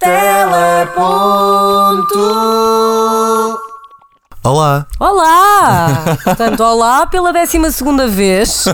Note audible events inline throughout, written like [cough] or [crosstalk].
Teleponto. Olá! Olá! [laughs] Portanto, olá pela 12 segunda vez.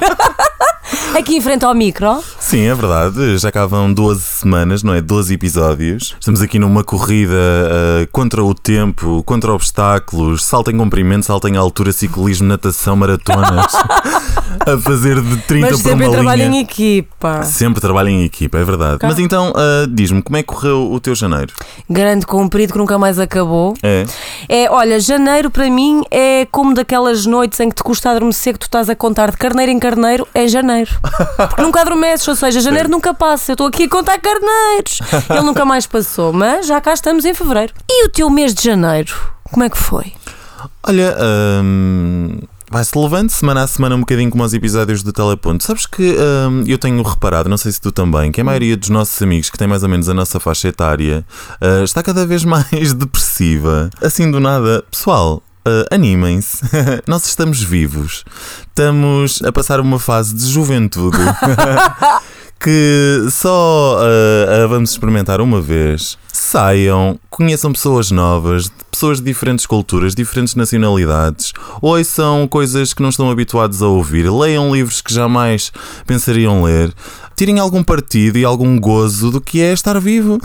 [laughs] Aqui em frente ao micro. Sim, é verdade. Já cá vão 12 semanas, não é? 12 episódios. Estamos aqui numa corrida uh, contra o tempo, contra obstáculos, salto em comprimento, salto em altura, ciclismo, natação, maratonas. [laughs] a fazer de 30 Mas sempre uma trabalho linha. em equipa. Sempre trabalho em equipa, é verdade. Cá. Mas então, uh, diz-me, como é que correu o teu janeiro? Grande comprido que nunca mais acabou. É? É, olha, janeiro para mim é como daquelas noites em que te custa adormecer que tu estás a contar de carneiro em carneiro, é janeiro. [laughs] Porque nunca adormeces, ou seja, janeiro nunca passa. Eu estou aqui a contar carneiros. Ele nunca mais passou, mas já cá estamos em fevereiro. E o teu mês de janeiro? Como é que foi? Olha, hum, vai-se levando semana a semana um bocadinho como os episódios do Teleponto. Sabes que hum, eu tenho reparado, não sei se tu também, que a maioria dos nossos amigos que têm mais ou menos a nossa faixa etária ah, está cada vez [laughs] mais depressiva. Assim do nada, pessoal. ah, Animem-se, [laughs] nós estamos vivos, estamos a passar uma fase de juventude [laughs] que só ah, a vamos experimentar uma vez. Saiam, conheçam pessoas novas, pessoas de diferentes culturas, diferentes nacionalidades, ouçam coisas que não estão habituados a ouvir, leiam livros que jamais pensariam ler, tirem algum partido e algum gozo do que é estar vivo.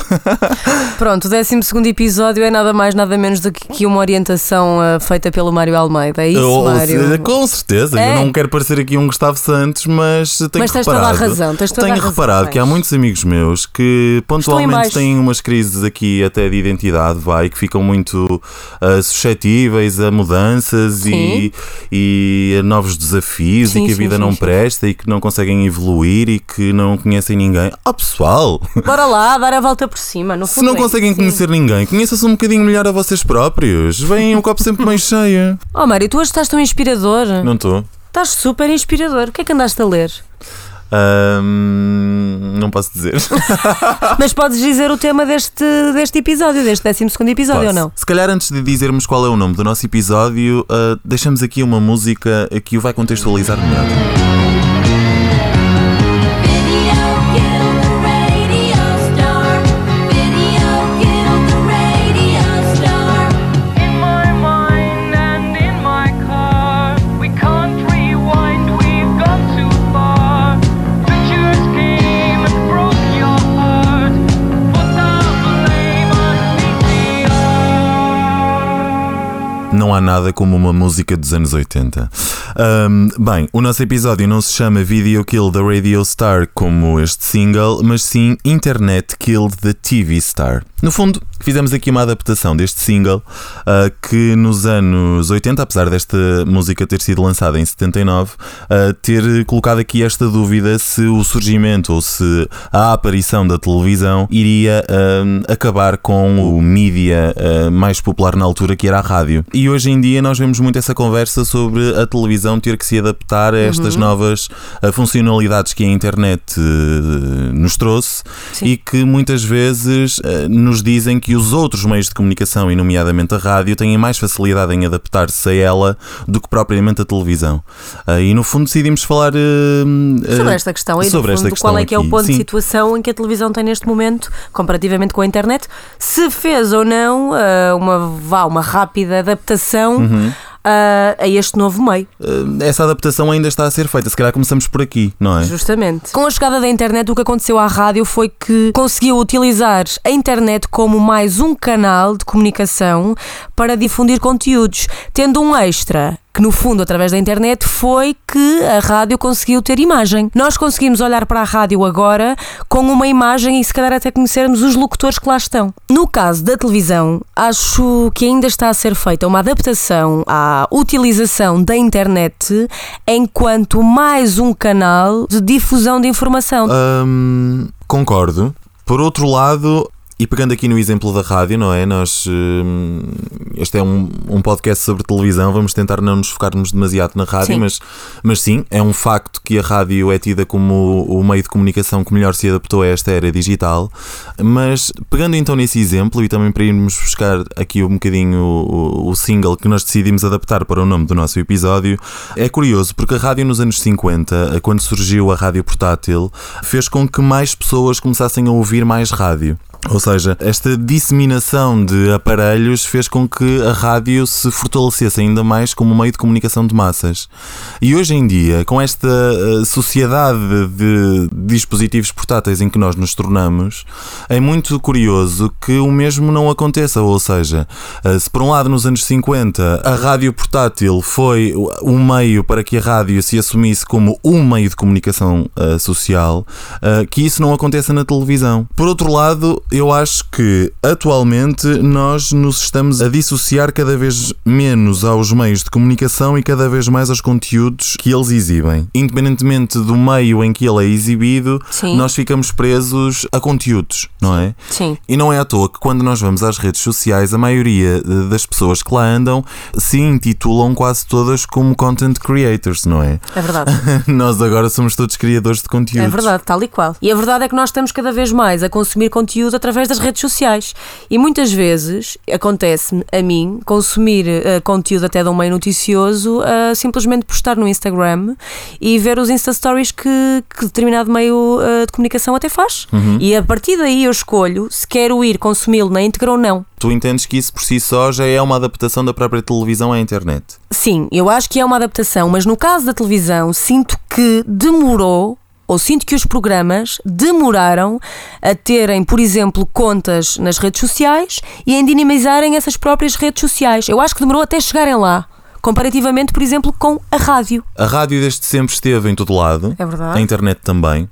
[laughs] Pronto, o 12 episódio é nada mais, nada menos do que uma orientação ah, feita pelo Mário Almeida. É isso, Mário? com certeza, É. eu não quero parecer aqui um Gustavo Santos, mas tenho Mas tens toda a reparado, razão, tens toda a tenho razão, reparado que há muitos amigos meus que pontualmente têm umas crises aqui até de identidade, vai, que ficam muito ah, suscetíveis a mudanças e, e a novos desafios Sim, e que a vida sim, não sim. presta e que não conseguem evoluir e que não conhecem ninguém. Ah, pessoal! Bora lá, [laughs] dar a volta por cima. No Se não é conseguem conhecer ninguém, conheçam-se um bocadinho melhor a vocês próprios. Vêm um copo sempre mais cheio. Oh, Mário, tu hoje estás tão inspirador. Não estou. Estás super inspirador. O que é que andaste a ler? Ahm, não posso dizer. [laughs] Mas podes dizer o tema deste, deste episódio, deste 12 episódio ou Posso. não? Se calhar antes de dizermos qual é o nome do nosso episódio, ah, deixamos aqui uma música que o vai contextualizar melhor. Não há nada como uma música dos anos 80. Ahm, bem, o nosso episódio não se chama Video Kill the Radio Star como este single, mas sim Internet Killed the TV Star. No fundo, fizemos aqui uma adaptação deste single ah, que nos anos 80, apesar desta música ter sido lançada em 79, ah, ter colocado aqui esta dúvida se o surgimento ou se a aparição da televisão iria ah, acabar com o mídia mais popular na altura, que era a rádio. E hoje em dia nós vemos muito essa conversa sobre a televisão ter que se adaptar a estas novas ah, funcionalidades que a internet nos trouxe Sim. e que muitas vezes nos dizem que os outros meios de comunicação, e nomeadamente a rádio, têm mais facilidade em adaptar-se a ela do que propriamente a televisão. Ah, e no fundo decidimos falar eh, Sobre esta questão aí, sobre esta fundo, questão qual é que é o aqui. ponto de Sim. situação em que a televisão tem neste momento, comparativamente com a internet, se fez ou não uma, vá, uma rápida adaptação Uhum. Ah, a este novo meio. Eh, essa adaptação ainda está a ser feita. Se calhar começamos por aqui, não é? Justamente. Com a chegada da internet, o que aconteceu à rádio foi que conseguiu utilizar a internet como mais um canal de comunicação para difundir conteúdos, tendo um extra. Que no fundo, através da internet, foi que a rádio conseguiu ter imagem. Nós conseguimos olhar para a rádio agora com uma imagem e, se calhar, até conhecermos os locutores que lá estão. No caso da televisão, acho que ainda está a ser feita uma adaptação à utilização da internet enquanto mais um canal de difusão de informação. Hum, concordo. Por outro lado, e pegando aqui no exemplo da rádio, não é? Nós. hum, este é um, um podcast sobre televisão, vamos tentar não nos focarmos demasiado na rádio, Sim. Mas, mas sim, é um facto que a rádio é tida como o, meio de comunicação que melhor se adaptou a esta era digital. Mas pegando então nesse exemplo e também para irmos buscar aqui um bocadinho o- o single que nós decidimos adaptar para o nome do nosso episódio, é curioso porque a rádio nos anos 50, quando surgiu a rádio portátil, fez com que mais pessoas começassem a ouvir mais rádio. Ou seja, esta disseminação de aparelhos fez com que a rádio se fortalecesse ainda mais como meio de comunicação de massas. E hoje em dia, com esta eh, sociedade de dispositivos portáteis em que nós nos tornamos, é muito curioso que o mesmo não aconteça. Ou seja, eh, se por um lado nos anos 50 a rádio portátil foi o meio para que a rádio se assumisse como um meio de comunicação eh, social, que isso não aconteça na televisão. Por outro lado, eu acho que atualmente nós nos estamos a dissociar cada vez menos aos meios de comunicação e cada vez mais aos conteúdos que eles exibem. Independentemente do meio em que ele é exibido, Sim. nós ficamos presos a conteúdos, não é? Sim. E não é à toa que quando nós vamos às redes sociais, a maioria eh, das pessoas que lá andam se intitulam quase todas como content creators, não é? É verdade. [laughs] nós agora somos todos criadores de conteúdos. É verdade, tal e qual. E a verdade é que nós estamos cada vez mais a consumir conteúdo através das redes sociais. E muitas vezes acontece-me a mim consumir eh, conteúdo até de um meio noticioso, a simplesmente postar no Instagram e ver os Insta Stories que, que determinado meio eh, de comunicação até faz. E a partir daí eu escolho se quero ir consumi-lo na íntegra ou não. Tu entendes que isso por si só já é uma adaptação da própria televisão à internet. Sim, eu acho que é uma adaptação, mas no caso da televisão, sinto que demorou. Ou sinto que os programas demoraram a terem, por exemplo, contas nas redes sociais e em dinamizarem essas próprias redes sociais. Eu acho que demorou até chegarem lá, comparativamente, por exemplo, com a rádio. A rádio desde sempre esteve em todo lado. É verdade. A internet também.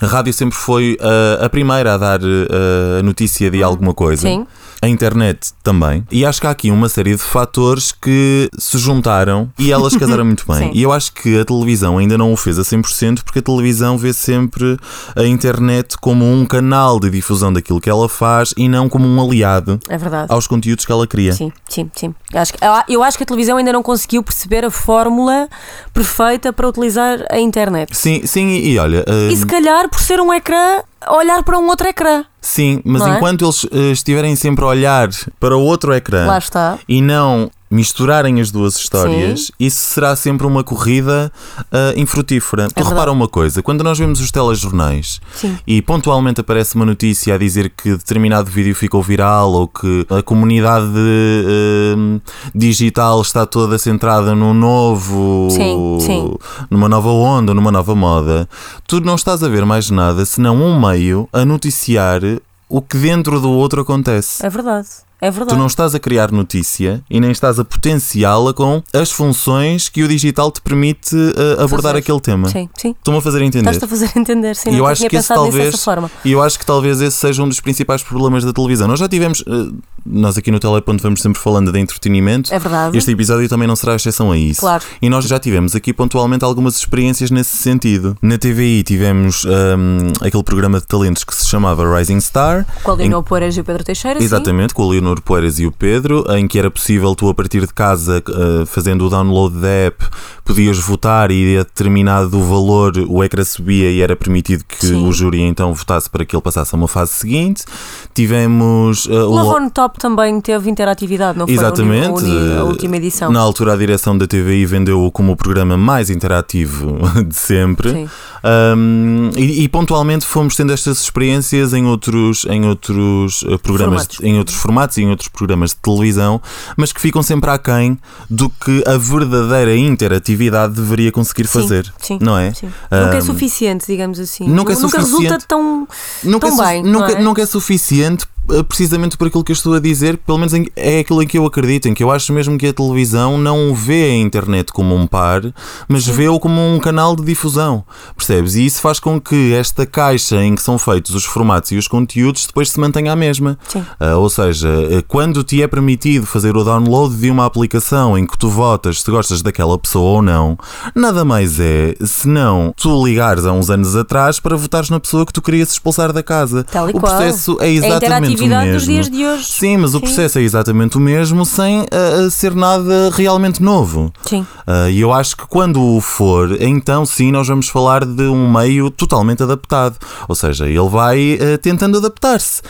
A rádio sempre foi uh, a primeira a dar uh, a notícia de alguma coisa. Sim. A internet também. E acho que há aqui uma série de fatores que se juntaram e elas casaram muito [laughs] bem. Sim. E eu acho que a televisão ainda não o fez a 100% porque a televisão vê sempre a internet como um canal de difusão daquilo que ela faz e não como um aliado É verdade. aos conteúdos que ela cria. Sim, sim, sim. Acho que, eu acho que a televisão ainda não conseguiu perceber a fórmula perfeita para utilizar a internet. Sim, sim, e, e olha. uh, E se calhar, por ser um ecrã, olhar para um outro ecrã. Sim, mas é? enquanto eles eh, estiverem sempre a olhar para o outro ecrã Lá está. e não misturarem as duas histórias, isso será sempre uma corrida ah, infrutífera. tu É verdade. repara uma coisa, quando nós vemos os telejornais Sim. e pontualmente aparece uma notícia a dizer que determinado vídeo ficou viral ou que a comunidade eh, digital está toda centrada num novo Sim, sim. numa nova onda, numa nova moda, tu não estás a ver mais nada senão um meio a noticiar o que dentro do outro acontece. É verdade. É verdade. Tu não estás a criar notícia e nem estás a potenciá-la com as funções que o digital te permite eh, abordar Fazer. aquele tema. Sim, sim. Estou-me a fazer entender. Estás-te a fazer entender, sim. E eu acho que esse talvez, e eu acho que talvez esse seja um dos principais problemas da televisão. Nós já tivemos, eh, nós aqui no Teleponto vamos sempre falando de entretenimento. É verdade. Este episódio também não será exceção a isso. Claro. E nós já tivemos aqui pontualmente algumas experiências nesse sentido. Na TVI tivemos hum, aquele programa de talentos que se chamava Rising Star. Com a em- Leonor Poeiras e o Pedro Teixeira, sim. Exatamente, com o Leonor Poeiras e o Pedro, em que era possível tu, a partir de casa, eh, fazendo o download da app, podias votar e a determinado valor o ecrã subia e era permitido que Sim. o júri então votasse para que ele passasse a uma fase seguinte. Tivemos eh, o Love on Top também teve interatividade, não foi? Exatamente. A, última edição. Na altura, a direção da TVI vendeu-o como o programa mais interativo [laughs] de sempre. Sim. Um, e, e pontualmente fomos tendo estas experiências em outros, em outros eh, programas, Formatos. em outros formatos em outros programas de televisão, mas que ficam sempre aquém do que a verdadeira interatividade deveria conseguir Sim, fazer. sim, não é? sim. Nunca é Um, suficiente, digamos assim. nunca é Nunca resulta suficiente. tão, nunca, tão é bem. nunca, não é? nunca é suficiente precisamente por aquilo que eu estou a dizer, pelo menos é aquilo em que eu acredito, em que eu acho mesmo que a televisão não vê a internet como um par, mas vê-o como um canal de difusão, percebes? E isso faz com que esta caixa em que são feitos os formatos e os conteúdos depois se mantenha a mesma. Ah, ou seja, eh, quando te é permitido fazer o download de uma aplicação em que tu votas se gostas daquela pessoa ou não, nada mais é senão tu ligares há uns anos atrás para votares na pessoa que tu querias expulsar da casa. Tal e o qual. processo é É exatamente o mesmo. dos dias de hoje. Sim, mas o Sim. processo é exatamente o mesmo sem ah, ser nada realmente novo. Sim. Ah, E eu acho que quando o for, então sim, nós vamos falar de um meio totalmente adaptado. Ou seja, ele vai ah, tentando adaptar-se.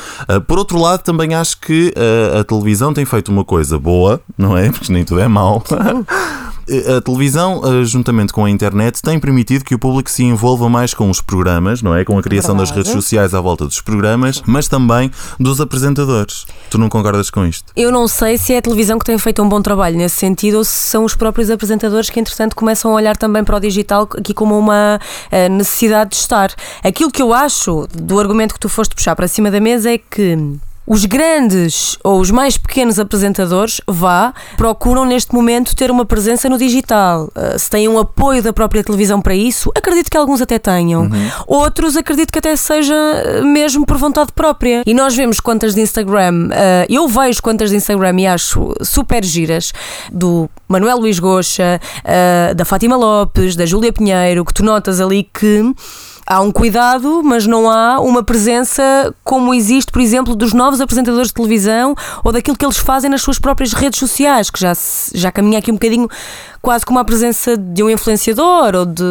Por outro lado, também acho que a televisão tem feito uma coisa boa, não é? Porque nem tudo é mau. [laughs] a televisão, eh, juntamente com a internet, tem permitido que o público se envolva mais com os programas, não é? Com a criação das Verdade. redes sociais à volta dos programas, mas também dos apresentadores. Tu não concordas com isto? Eu não sei se é a televisão que tem feito um bom trabalho nesse sentido ou se são os próprios apresentadores que, entretanto, começam a olhar também para o digital aqui como uma eh, necessidade de estar. Aquilo que eu acho do argumento que tu foste puxar para cima da mesa é que. Os grandes ou os mais pequenos apresentadores, vá, procuram neste momento ter uma presença no digital. Uh, se têm um apoio da própria televisão para isso, acredito que alguns até tenham. Outros acredito que até seja uh, mesmo por vontade própria. E nós vemos contas de Instagram, uh, eu vejo contas de Instagram e acho super giras, do Manuel Luís Goxa, da Fátima Lopes, da Júlia Pinheiro, que tu notas ali que há um cuidado, mas não há uma presença como existe, por exemplo, dos novos apresentadores de televisão ou daquilo que eles fazem nas suas próprias redes sociais, que já, já caminha aqui um bocadinho quase como a presença de um influenciador ou de,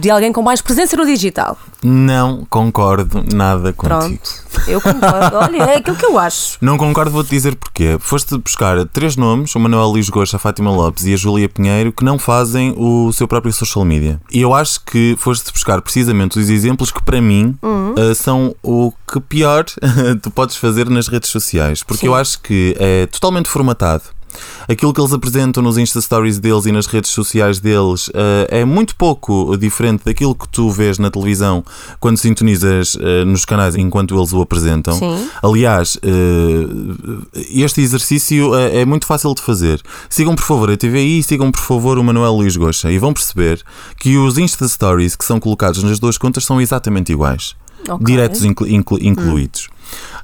de alguém com mais presença no digital. Não concordo nada contigo. Pronto, eu concordo. [laughs] Olha, é aquilo que eu acho. Não concordo, vou-te dizer porquê. Foste buscar três nomes, o Manuel Luís Gosta, a Fátima Lopes e a Júlia Pinheiro, que não fazem o seu próprio social media. E eu acho que foste buscar precisamente os exemplos que, para mim, eh, são o que pior [laughs] tu podes fazer nas redes sociais. Porque Sim. eu acho que é totalmente formatado. Aquilo que eles apresentam nos Insta Stories deles e nas redes sociais deles eh, é muito pouco diferente daquilo que tu vês na televisão quando sintonizas eh, nos canais enquanto eles o apresentam. Sim. Aliás, eh, este exercício é é muito fácil de fazer. Sigam por favor a TVI e sigam por favor o Manuel Luís Goxa e vão perceber que os Insta Stories que são colocados nas duas contas são exatamente iguais. Ok. Diretos inclu- inclu- incluídos.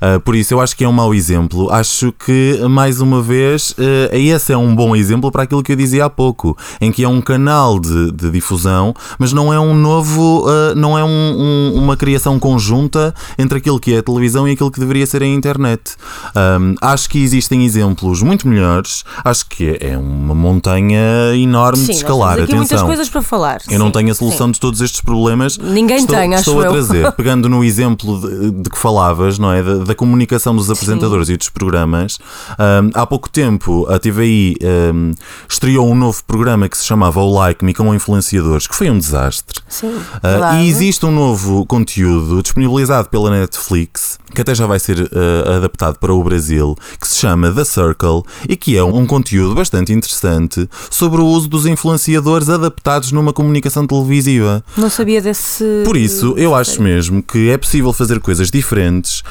Ah, por isso, eu acho que é um mau exemplo. Acho que, mais uma vez, eh, esse é um bom exemplo para aquilo que eu dizia há pouco, em que é um canal de, de difusão, mas não é um novo, ah, não é um- um- uma criação conjunta entre aquilo que é a televisão e aquilo que deveria ser a internet. Ahm, acho que existem exemplos muito melhores. Acho que é uma montanha enorme Sim, de escalar. aqui muitas Atenção. coisas para falar. Eu não Sim, tenho a solução sim. de todos estes problemas. Ninguém estou, tem, acho estou a eu. trazer. [laughs] Pegando no exemplo de, de que falavas, não é? Da, da comunicação dos apresentadores e dos programas. hum, há pouco tempo a TVI hum, estreou um novo programa que se chamava O Like Me com influenciadores, que foi um desastre. Sim, Ah, verdade. e existe um novo conteúdo disponibilizado pela Netflix, que até já vai ser ah, adaptado para o Brasil, que se chama The Circle e que é um conteúdo bastante interessante sobre o uso dos influenciadores adaptados numa comunicação televisiva. Não sabia desse. Por isso, eu acho mesmo que é possível fazer coisas diferentes,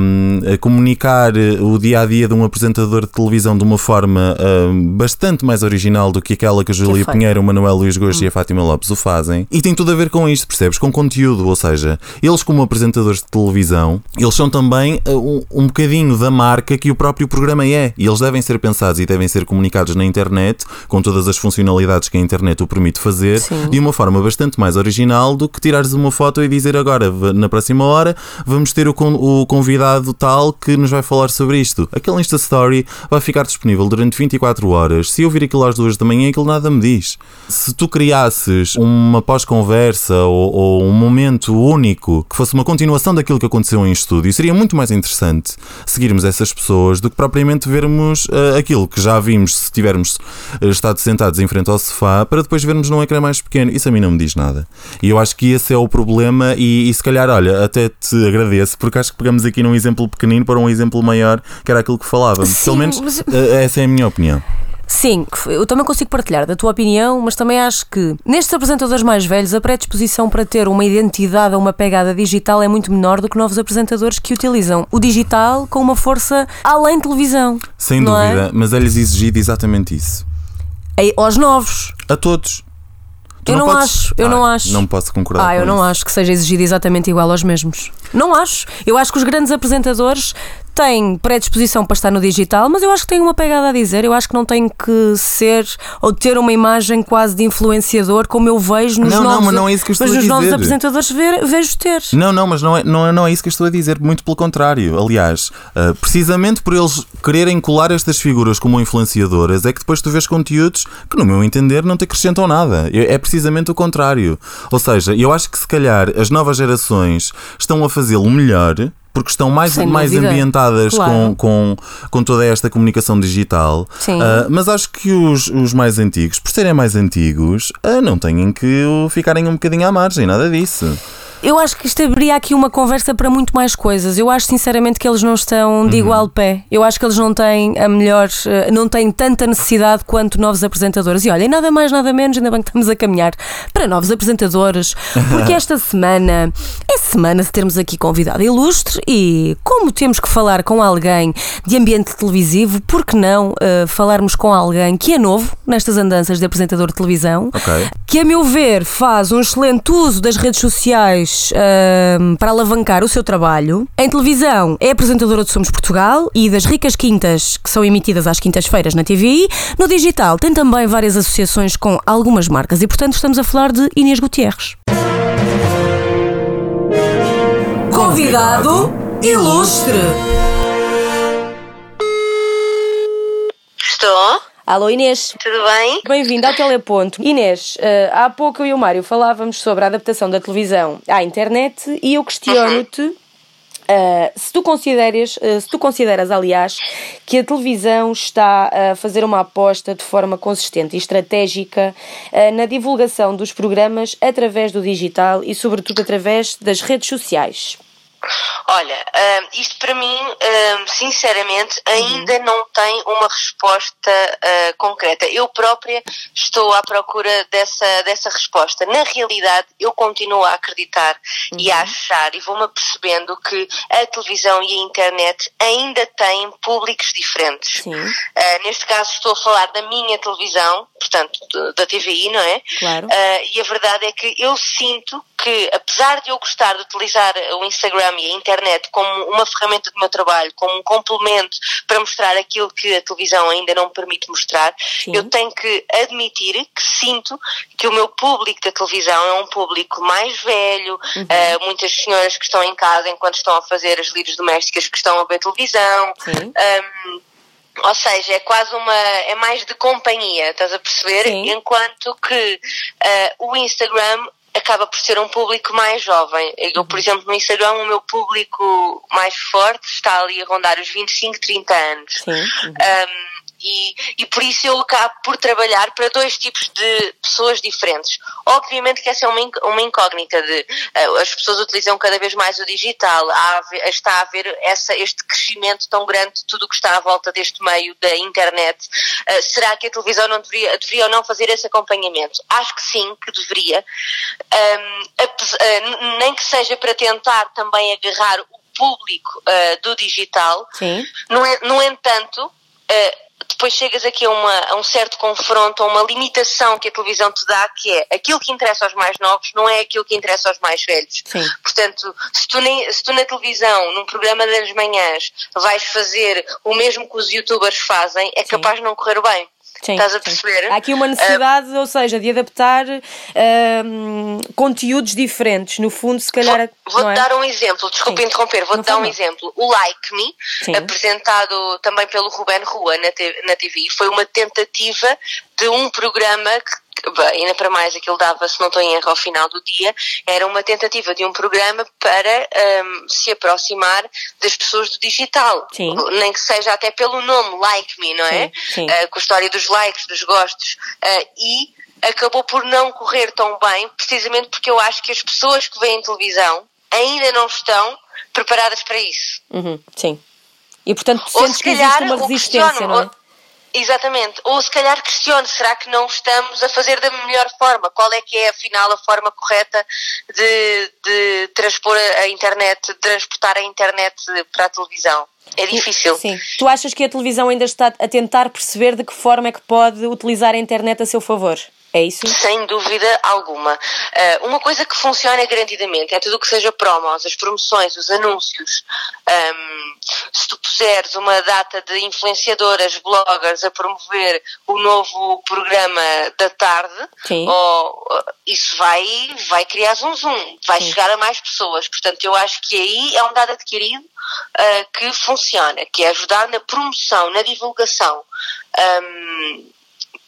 hum, a comunicar eh, o dia a dia de um apresentador de televisão de uma forma hum, bastante mais original do que aquela que a Júlia. Pinheiro, o Manuel Luís Gosto e a Fátima Lopes o fazem. E tem tudo a ver com isto, percebes? Com conteúdo, ou seja, eles, como apresentadores de televisão, eles são também uh, um, um bocadinho da marca que o próprio programa é. E eles devem ser pensados e devem ser comunicados na internet, com todas as funcionalidades que a internet o permite fazer, Sim. de uma forma bastante mais original do que tirares uma foto e dizer agora, na próxima hora, vamos ter o, con- o convidado tal que nos vai falar sobre isto. Aquele Insta Story vai ficar disponível durante 24 horas. Se eu vir aquilo às duas da manhã, aquilo nada me diz. Se tu criasses uma pós-conversa ou, ou um momento único que fosse uma continuação daquilo que aconteceu em estúdio, seria muito mais interessante seguirmos essas pessoas do que propriamente vermos eh, aquilo que já vimos se tivermos eh, estado sentados em frente ao sofá para depois vermos num ecrã mais pequeno. Isso a mim não me diz nada. E eu acho que esse é o problema e, e se calhar, olha, até te agradeço porque acho que pegamos aqui num exemplo pequenino para um exemplo maior que era aquilo que falávamos. Sim, Pelo menos mas- eh, essa é a minha opinião. Sim, eu também consigo partilhar da tua opinião, mas também acho que nestes apresentadores mais velhos a predisposição para ter uma identidade ou uma pegada digital é muito menor do que novos apresentadores que utilizam o digital com uma força além de televisão. Sem não é? dúvida, mas é-lhes exigido exatamente isso. É, aos novos. A todos. Tu Eu não podes- acho, eu Ah, não acho. Não posso concordar Ah, eu não isso. acho que seja exigido exatamente igual aos mesmos. Não acho. Eu acho que os grandes apresentadores têm predisposição para estar no digital, mas eu acho que têm uma pegada a dizer. Eu acho que não têm que ser ou ter uma imagem quase de influenciador, como eu vejo nos Não, não, novos. mas não é isso que eu estou mas a nos novos dizer. apresentadores ver, vejo ter. Não, não, mas não é, não, é, não é isso que eu estou a dizer, muito pelo contrário. Aliás, ah, precisamente por eles quererem colar estas figuras como influenciadoras, é que depois tu vês conteúdos que, no meu entender, não te acrescentam nada. É é precisamente o contrário. Ou seja, eu acho que se calhar as novas gerações estão a fazê-lo melhor. Porque estão mais, mais ambientadas Claro. com, com, com toda esta comunicação digital. Sim. Ah, mas acho que os, os mais antigos, por serem mais antigos, ah, não têm que ficarem um bocadinho à margem, nada disso. Eu acho que isto abriria aqui uma conversa para muito mais coisas. Eu acho sinceramente que eles não estão de igual pé. Eu acho que eles não têm a melhor, eh, não têm tanta necessidade quanto novos apresentadores. E olha, e nada mais, nada menos, ainda bem que estamos a caminhar para novos apresentadores, porque [laughs] esta semana é semana de termos aqui convidado ilustre e como temos que falar com alguém de ambiente televisivo, por que não eh, falarmos com alguém que é novo nestas andanças de apresentador de televisão? Ok. que a meu ver faz um excelente uso das redes sociais ahm, para alavancar o seu trabalho. Em televisão é apresentadora de Somos Portugal e das Ricas Quintas, que são emitidas às quintas-feiras na TVI. No digital tem também várias associações com algumas marcas e, portanto, estamos a falar de Inês Gutierrez. Convidado ilustre. Estou? Alô Inês. Tudo bem? Bem-vindo ao Teleponto. Inês, eh, há pouco eu e o Mário falávamos sobre a adaptação da televisão à internet e eu questiono-te eh, se tu consideras, eh, se tu consideras, aliás, que a televisão está a fazer uma aposta de forma consistente e estratégica eh, na divulgação dos programas através do digital e, sobretudo, através das redes sociais. Olha, hum, isto para mim, hum, sinceramente, ainda não tem uma resposta ah, concreta. Eu própria estou à procura dessa, dessa resposta. Na realidade, eu continuo a acreditar e a achar e vou-me apercebendo que a televisão e a internet ainda têm públicos diferentes. Ah, neste caso, estou a falar da minha televisão, portanto, da TVI, não é? Claro. Ah, e a verdade é que eu sinto que, apesar de eu gostar de utilizar o Instagram e a internet como uma ferramenta do meu trabalho, como um complemento para mostrar aquilo que a televisão ainda não me permite mostrar, Sim. eu tenho que admitir que sinto que o meu público da televisão é um público mais velho, ah, muitas senhoras que estão em casa enquanto estão a fazer as lides domésticas que estão a ver televisão. Ahm, ou seja, é quase uma. é mais de companhia, estás a perceber? Sim. Enquanto que ah, o Instagram acaba por ser um público mais jovem. Eu, por exemplo, no Instagram, o meu público mais forte está ali a rondar os 25, 30 anos. Sim. Uhum. Um, e, e por isso eu acabo por trabalhar para dois tipos de pessoas diferentes. Obviamente que essa é uma, inc- uma incógnita de uh, as pessoas utilizam cada vez mais o digital, há está a haver essa, este crescimento tão grande de tudo o que está à volta deste meio da internet. Uh, será que a televisão não deveria, deveria ou não fazer esse acompanhamento? Acho que sim, que deveria. Um, uh, n- nem que seja para tentar também agarrar o público uh, do digital, Sim. no, no entanto, eh, depois chegas aqui a, uma- a um certo confronto, a uma limitação que a televisão te dá, que é aquilo que interessa aos mais novos não é aquilo que interessa aos mais velhos. Sim. Portanto, se tu, nem- se tu na televisão, num programa das manhãs, vais fazer o mesmo que os youtubers fazem, é capaz de não correr bem. Sim, Estás a sim. perceber? Há aqui uma necessidade, ou seja, de adaptar ahm, conteúdos diferentes. No fundo, se calhar. Vou- Vou-te é? dar um exemplo, desculpa Sim. interromper, vou-te dar um exemplo. O Like Me, Sim. apresentado também pelo Ruben Rua na, TV, foi uma tentativa de um programa que, ainda para mais aquilo dava, se não estou em erro, ao final do dia, era uma tentativa de um programa para hum, se aproximar das pessoas do digital. Sim. Nem que seja até pelo nome, Like Me, não é? Sim, sim. Ah, com a história dos likes, dos gostos. Ah, e acabou por não correr tão bem, precisamente porque eu acho que as pessoas que veem televisão ainda não estão preparadas para isso. Uhum, sim. E portanto, Ou sentes se que calhar existe uma resistência, não é? Exatamente. Ou se calhar questiono, será que não estamos a fazer da melhor forma? Qual é que é, afinal, a forma correta de, de transpor a internet, de transportar a internet para a televisão? É difícil. Sim. Tu achas que a televisão ainda está a tentar perceber de que forma é que pode utilizar a internet a seu favor? É isso? Sem dúvida alguma. Ah, uma coisa que funciona garantidamente é tudo o que seja promos, as promoções, os anúncios. Ahm, se tu puseres uma data de influenciadoras, bloggers a promover o novo programa da tarde, Sim. ou, ah, isso vai, vai criar zoom zoom, vai Sim. chegar a mais pessoas. Portanto, eu acho que aí é um dado adquirido ah, que funciona, que é ajudar na promoção, na divulgação. Ahm,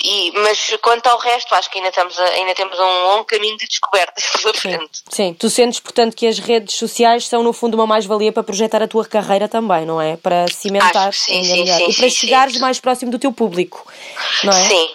e, mas quanto ao resto, acho que ainda, estamos a- ainda temos um longo caminho de descobertas [laughs] pela frente. Sim, tu sentes, portanto, que as redes sociais são, no fundo, uma mais-valia para projetar a tua carreira também, não é? Para cimentar sim, sim, sim, e para chegares mais próximo do teu público, não é? Sim.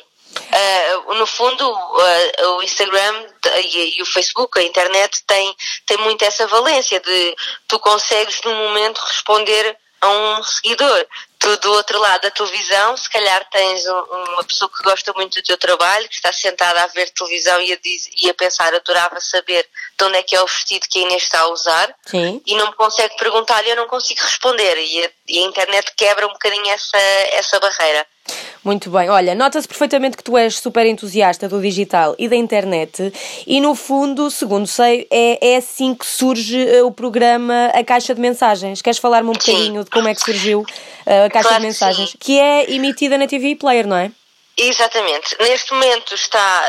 Ah, no fundo, ah, o Instagram e, e o Facebook, a internet, tem, tem muito essa valência de tu consegues, num momento, responder a um seguidor. Tu, do outro lado da televisão, se calhar tens um- uma pessoa que gosta muito do teu trabalho, que está sentada a ver televisão e a, diz- e a pensar, adorava saber de onde é que é o vestido que a Inês está a usar, Sim. e não me consegue perguntar e eu não consigo responder. E a, e a internet quebra um bocadinho essa, essa barreira. Muito bem. Olha, nota-se perfeitamente que tu és super entusiasta do digital e da internet e, no fundo, segundo sei, é, é assim que surge eh, o programa A Caixa de Mensagens. Queres falar-me um Sim. bocadinho de como é que surgiu eh, a Caixa Claro de que Mensagens? sim. Que é emitida na TV Player, não é? Exatamente. Neste momento está,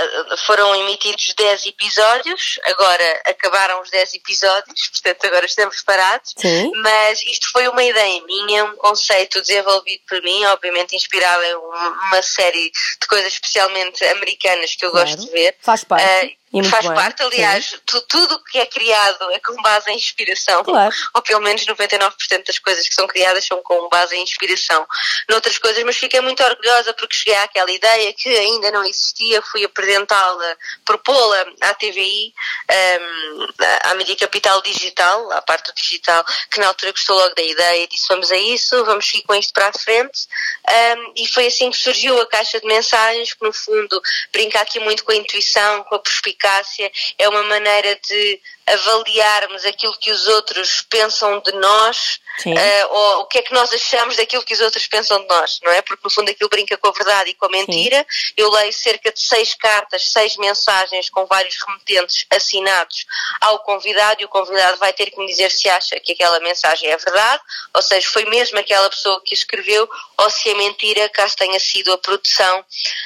foram emitidos 10 episódios, agora acabaram os 10 episódios, [laughs] portanto agora estamos parados. Sim. Mas isto foi uma ideia minha, um conceito desenvolvido por mim, obviamente inspirado em uma série de coisas especialmente americanas que eu Claro. gosto de ver. Faz parte. Ah, E faz bem. parte, aliás, tu- tudo o que é criado é com base em inspiração. Claro. Ou pelo menos 99% das coisas que são criadas são com base em inspiração noutras coisas, mas fiquei muito orgulhosa porque cheguei àquela ideia que ainda não existia, fui apresentá-la, propô-la à TVI, hum, à Mídia Capital Digital, à parte do digital, que na altura gostou logo da ideia e disse vamos a isso, vamos seguir com isto para a frente. Hum, e foi assim que surgiu a caixa de mensagens, que no fundo brinca aqui muito com a intuição, com a perspicácia, é uma maneira de avaliarmos aquilo que os outros pensam de nós Sim. eh, ou o que é que nós achamos daquilo que os outros pensam de nós, não é? Porque no fundo aquilo brinca com a verdade e com a mentira. Eu leio cerca de seis cartas, seis mensagens com vários remetentes assinados ao convidado e o convidado vai ter que me dizer se acha que aquela mensagem é verdade, ou seja, foi mesmo aquela pessoa que escreveu ou se é mentira, caso tenha sido a produção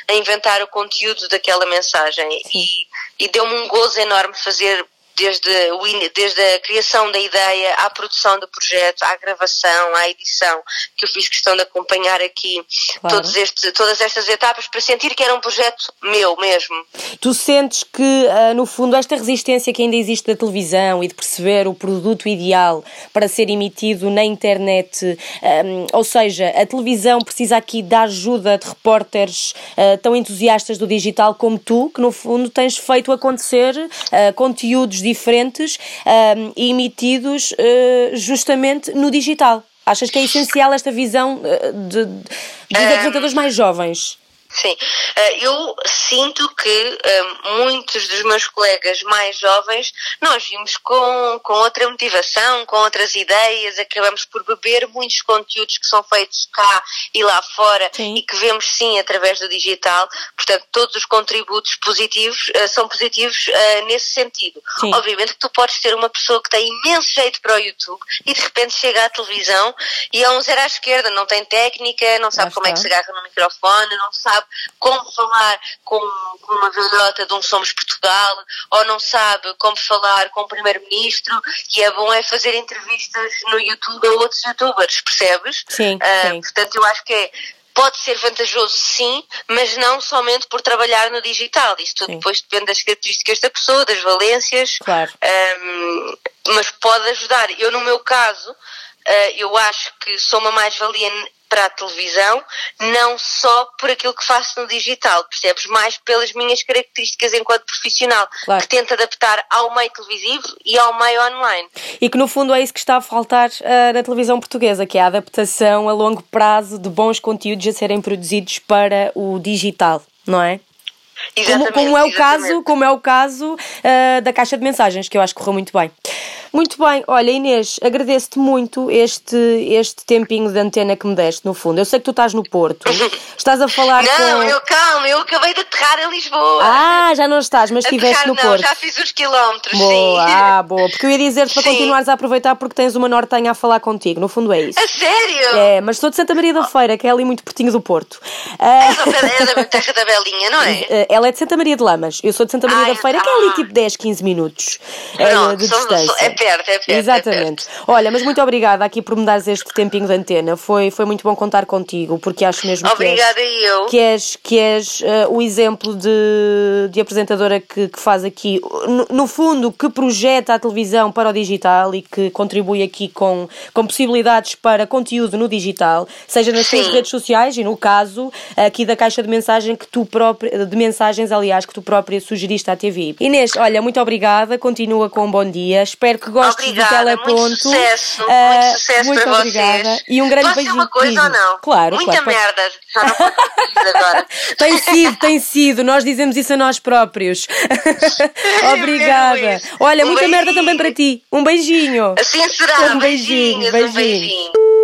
a inventar o conteúdo daquela mensagem. E, e deu-me um gozo enorme fazer desde, o desde a criação da ideia à produção do projeto, à gravação, à edição, que eu fiz questão de acompanhar aqui Claro. todos este, todas estas etapas para sentir que era um projeto meu mesmo. Tu sentes que, ah, no fundo, esta resistência que ainda existe da televisão e de perceber o produto ideal para ser emitido na internet, ou seja, a televisão precisa aqui da ajuda de repórteres ah, tão entusiastas do digital como tu, que no fundo tens feito acontecer ah, conteúdos diferentes e emitidos ah, justamente no digital. Achas que é essencial esta visão ah, de, de, dos apresentadores mais jovens? Sim, Eh, eu sinto que eh, muitos dos meus colegas mais jovens nós vimos com, com outra motivação, com outras ideias, acabamos por beber muitos conteúdos que são feitos cá e lá fora Sim. e que vemos sim através do digital. Portanto, todos os contributos positivos eh, são positivos nesse sentido. Sim. Obviamente que tu podes ter uma pessoa que tem imenso jeito para o YouTube e de repente chega à televisão e é um zero à esquerda, não tem técnica, não sabe Lá como é que se agarra no microfone, não sabe como falar com, com uma velhota de um Somos Portugal, ou não sabe como falar com o Primeiro-Ministro, e é bom é fazer entrevistas no YouTube a outros youtubers, percebes? Sim, Ah, sim. Portanto, eu acho que é, pode ser vantajoso sim, mas não somente por trabalhar no digital. Isto tudo depois depende das características da pessoa, das valências, Claro. Ahm, mas pode ajudar. Eu, no meu caso, ah, eu acho que sou uma mais-valia para a televisão, não só por aquilo que faço no digital, percebes? Mais pelas minhas características enquanto profissional, Claro. que tento adaptar ao meio televisivo e ao meio online. E que no fundo é isso que está a faltar ah, na televisão portuguesa, que é a adaptação a longo prazo de bons conteúdos a serem produzidos para o digital, não é? Como, Exatamente, como é o exatamente. caso, como é o caso ah, da caixa de mensagens, que eu acho que correu muito bem. Muito bem, olha Inês, agradeço-te muito este, este tempinho de antena que me deste, no fundo. Eu sei que tu estás no Porto, [laughs] estás a falar Não, com... eu calma, eu acabei de aterrar em Lisboa. Ah, já não estás, mas estiveste no não, Porto. já fiz os quilómetros, Boa, sim. ah, boa. Porque eu ia dizer-te para continuares a aproveitar porque tens uma nortenha a falar contigo. No fundo é isso. A sério? É, mas sou de Santa Maria da Feira, que é ali muito pertinho do Porto. És da terra da Belinha, não é? [laughs] eh, ela é de Santa Maria de Lamas. Eu sou de Santa Maria Ai, da Feira, que é ali ah. tipo 10, 15 minutos eh, Pronto, de distância. é perto, é perto. é Exatamente. perto. Olha, mas muito obrigada aqui por me dares este tempinho de antena. Foi, foi muito bom contar contigo, porque acho mesmo Obrigada que és, eu. que és, que és eh, o exemplo de, de apresentadora que, que faz aqui, no, no fundo, que projeta a televisão para o digital e que contribui aqui com, com possibilidades para conteúdo no digital, seja nas Sim. tuas redes sociais e no caso aqui da caixa de mensagem que tu própria, de mensagens, aliás, que tu própria sugeriste à TV. Inês, olha, muito obrigada, continua com um bom dia. Espero que gostes Obrigada, do teleponto. muito sucesso, Ah, muito sucesso muito para obrigada. vocês. E um grande Posso beijinho. uma coisa ou não? Claro, Muita claro. merda, já não posso agora. [laughs] Tem sido, tem sido. Nós dizemos isso a nós próprios. [laughs] Obrigada. Olha, Um muita merda beijinho. também para ti. Um beijinho. Assim será, Um beijinho, beijinhos, beijinho. um beijinho.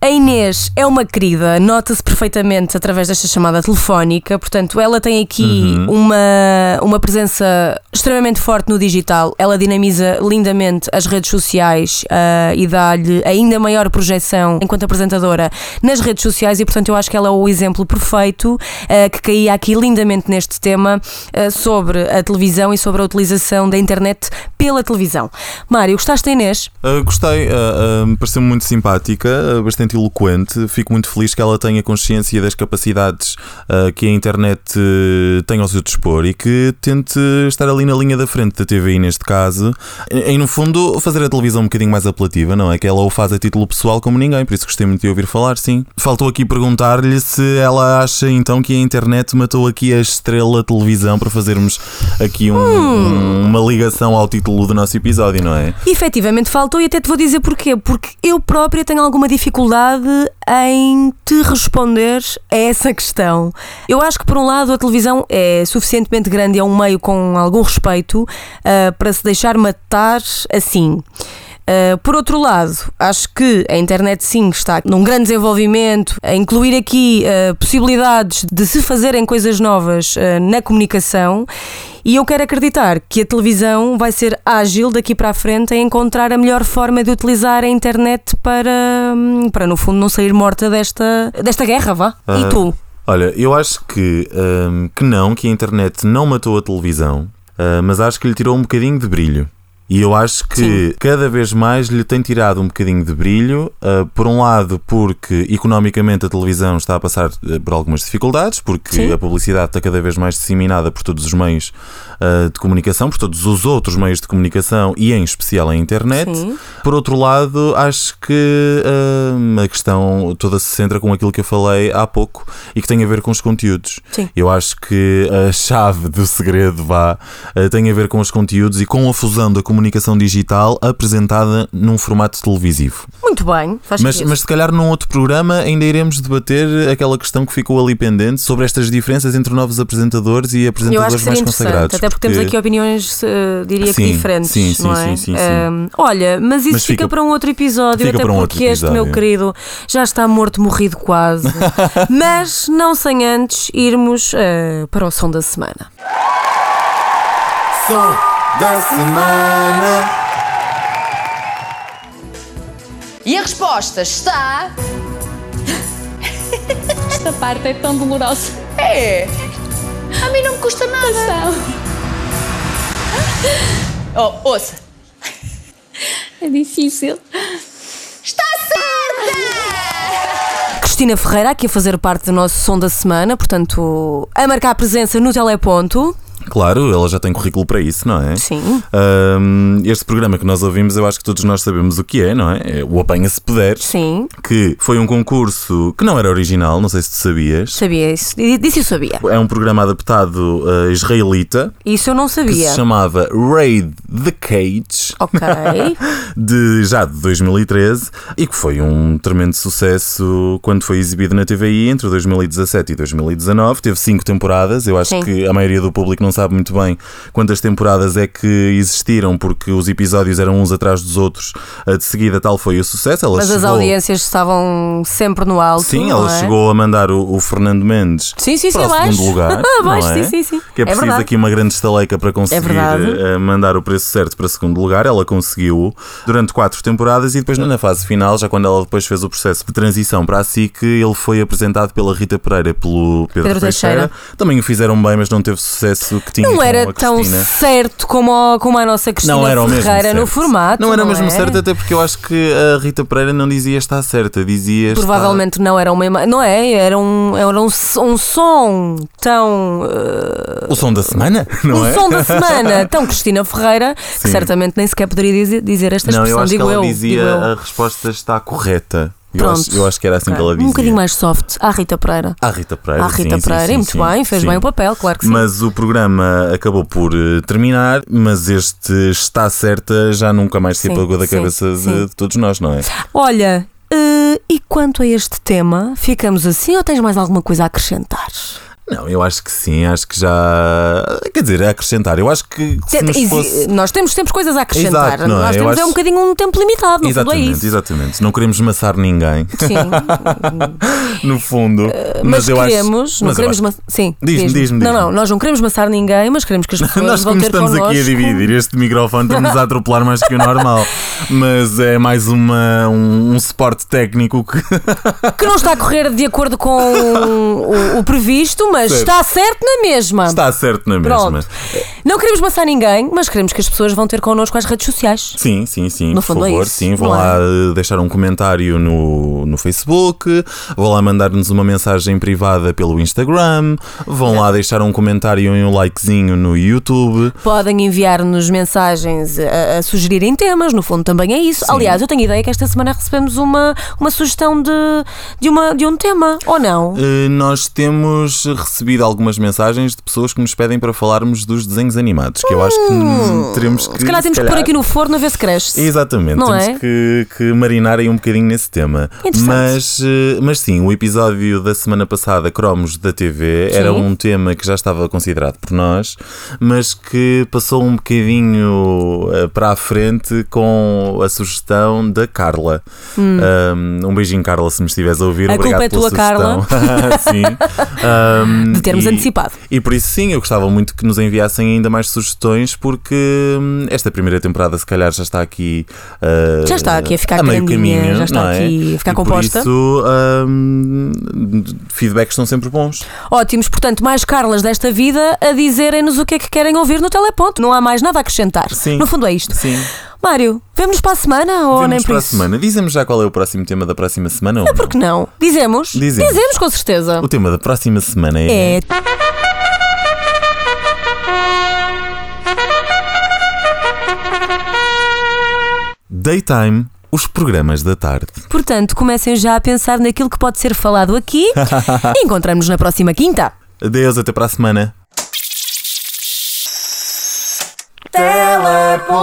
A Inês é uma querida, nota-se perfeitamente através desta chamada telefónica, portanto, ela tem aqui uma, uma presença extremamente forte no digital. Ela dinamiza lindamente as redes sociais ah, e dá-lhe ainda maior projeção enquanto apresentadora nas redes sociais, e portanto, eu acho que ela é o exemplo perfeito ah, que caía aqui lindamente neste tema ah, sobre a televisão e sobre a utilização da internet pela televisão. Mário, gostaste da Inês? Uh, gostei, uh, uh, pareceu-me muito simpática, uh, bastante eloquente. Fico muito feliz que ela tenha consciência das capacidades uh, que a internet uh, tem ao seu dispor e que tente estar ali na linha da frente da TVI, neste caso, em, no fundo, fazer a televisão um bocadinho mais apelativa, não é? Que ela o faz a título pessoal como ninguém, por isso gostei muito de ouvir falar, sim. Faltou aqui perguntar-lhe se ela acha então que a internet matou aqui a estrela televisão para fazermos aqui um- um- uma ligação ao título do nosso episódio, não é? E, efetivamente faltou, e até te vou dizer porquê. Porque eu própria tenho alguma dificuldade em te responder a essa questão. Eu acho que, por um lado, a televisão é suficientemente grande e é um meio com algum respeito ah, para se deixar matar assim. Uh, por outro lado, acho que a internet sim está num grande desenvolvimento, a incluir aqui uh, possibilidades de se fazerem coisas novas uh, na comunicação. E eu quero acreditar que a televisão vai ser ágil daqui para a frente em encontrar a melhor forma de utilizar a internet para, hum, para no fundo, não sair morta desta, desta guerra, vá. Ah. E tu? Olha, eu acho que, hum, que não, que a internet não matou a televisão, ah, mas acho que lhe tirou um bocadinho de brilho. E eu acho que cada vez mais lhe tem tirado um bocadinho de brilho, ah, por um lado, porque economicamente a televisão está a passar ah, por algumas dificuldades, porque Sim. a publicidade está cada vez mais disseminada por todos os meios ah, de comunicação, por todos os outros meios de comunicação e em especial a internet. Sim. Por outro lado, acho que ah, a questão toda se centra com aquilo que eu falei há pouco e que tem a ver com os conteúdos. Sim. Eu acho que a chave do segredo vá tem a ver com os conteúdos e com a fusão da comunicação digital apresentada num formato televisivo. Muito bem, faz Mas, mas se calhar num outro programa ainda iremos debater aquela questão que ficou ali pendente sobre estas diferenças entre novos apresentadores e apresentadores que mais consagrados. até porque, temos aqui opiniões, eh, diria que Sim, diferentes, sim, sim, não é? sim, sim, sim. Ahm, olha, mas isso Mas fica, fica- para um outro episódio, fica até para um porque outro este meu episódio. querido já está morto, morrido quase. [laughs] mas não sem antes irmos eh, para o som da semana. Som da semana. E a resposta está. [laughs] Esta parte é tão dolorosa. É! A mim não me custa nada. [laughs] Oh, ouça. É difícil. Está certa! Cristina Ferreira aqui a fazer parte do nosso som da semana, portanto, a marcar presença no teleponto. Claro, ela já tem currículo para isso, não é? Sim. Ahm, este programa que nós ouvimos, eu acho que todos nós sabemos o que é, não é? É o Apanha Se Puderes, Sim, que foi um concurso que não era original, não sei se tu sabias. sabia isso. Disse eu sabia. É um programa adaptado uh, israelita Isso eu não que sabia. se chamava Raid the Cage. Ok. [laughs] de, já de 2013 e que foi um tremendo sucesso quando foi exibido na TVI entre 2017 e 2019. Teve cinco temporadas. Eu acho Sim. que a maioria do público não sabe muito bem quantas temporadas é que existiram, porque os episódios eram uns atrás dos outros. De seguida, tal foi o sucesso. Ela Mas as chegou- audiências estavam sempre no alto. Sim, ela é? chegou a mandar o, o Fernando Mendes Sim, sim, sim, para o abaixo. segundo lugar. [laughs] Abaixo, não é? sim, sim. Que é É preciso verdade. aqui uma grande estaleca para conseguir eh, mandar o preço certo para segundo lugar. Ela conseguiu durante quatro temporadas e depois na fase final, já quando ela depois fez o processo de transição para a SIC, ele foi apresentado pela Rita Pereira pelo Pedro, Pedro Teixeira. Teixeira. Também o fizeram bem, mas não teve sucesso que tinha Não era tão certo como a, como a nossa Cristina Não era o mesmo Ferreira certo. no formato. Não era o mesmo é? certo, até porque eu acho que a Rita Pereira não dizia estar certa, dizia Provavelmente não era uma ima- Não é? Era um, era um, um som tão. eh, O som da semana, [laughs] não um é? som da semana [laughs] tão Cristina Ferreira que Sim. certamente nem sequer poderia dizer, dizer esta Não, expressão. eu acho que digo ela eu. dizia a resposta está correta. Eu Pronto. acho, eu acho que era assim que Ok. ela dizia. Um bocadinho mais soft. À Rita Pereira. À Rita Pereira. À Rita sim, sim, Pereira. sim, e muito sim, bem, fez sim. bem o papel, claro que sim. Mas o programa acabou por eh, terminar, mas este está certa já nunca mais se Sim, apagou da sim, cabeça de, sim. de todos nós, não é? Olha, eh, e quanto a este tema, ficamos assim ou tens mais alguma coisa a acrescentar? Não, eu acho que sim, acho que já. Quer dizer, a acrescentar. Eu acho que se fosse. Nós temos sempre coisas a acrescentar. Exato, não é? Nós Eu temos é acho- um bocadinho um tempo limitado, no fundo é Exatamente, isso. exatamente. Não queremos maçar ninguém, Sim, [laughs] no fundo. mas, eu queremos, acho. não mas queremos, acho- sim, Diz-me, diz-me, Não, diz-me. não, nós não queremos maçar ninguém, mas queremos que as [laughs] pessoas Nós, vão como ter estamos connosco. aqui a dividir este microfone, estamos a atropelar mais que o normal. Mas é mais uma, um, um suporte técnico que. que não está a correr de acordo com o, o previsto, mas Certo. está certo na mesma. Está certo na mesma. Pronto. Não queremos maçar ninguém, mas queremos que as pessoas vão ter connosco às redes sociais. Sim, sim, sim. No por fundo é favor, isso, sim. Vão é? lá eh, deixar um comentário no, no Facebook, vão lá mandar-nos uma mensagem privada pelo Instagram, vão lá deixar um comentário e um likezinho no YouTube. Podem enviar-nos mensagens a, a sugerirem temas, no fundo também é isso. Sim. Aliás, eu tenho ideia que esta semana recebemos uma, uma sugestão de, de, uma, de um tema, ou não? Eh, Nós temos recebido algumas mensagens de pessoas que nos pedem para falarmos dos desenhos animados, que eu acho que hum, teremos que. Se calhar temos que pôr aqui no forno a ver se cresce. Exatamente, Não temos é? que, que marinar aí um bocadinho nesse tema. Mas, eh, mas sim, o episódio da semana passada, Cromos da TV, era Sim. um tema que já estava considerado por nós, mas que passou um bocadinho eh, para a frente com a sugestão da Carla. Um, um beijinho, Carla, se me estiveres a ouvir. Hum. A culpa Obrigado é pela tua, Carla. sugestão. [laughs] sim. Um, De termos e- antecipado. e por isso sim, eu gostava muito que nos enviassem ainda mais sugestões, porque hum, esta primeira temporada se calhar já está aqui uh, Já está aqui a ficar meio grandinha, caminho, já está é? aqui a ficar e composta. Por isso, hum, feedbacks são sempre bons. Ótimos, portanto, mais Carlas desta vida a dizerem-nos o que é que querem ouvir no teleponto. Não há mais nada a acrescentar. Sim. No fundo é isto. Sim. Mário, vemos para a semana ou nem Vemos por para a isso? semana. Dizemos já qual é o próximo tema da próxima semana ou não? Por que não? Dizemos? Dizemos. com certeza. O tema da próxima semana é. É. Daytime, os programas da tarde. Portanto, comecem já a pensar naquilo que pode ser falado aqui e [laughs] encontramos-nos na próxima quinta. Adeus, até para a semana. Teleponto.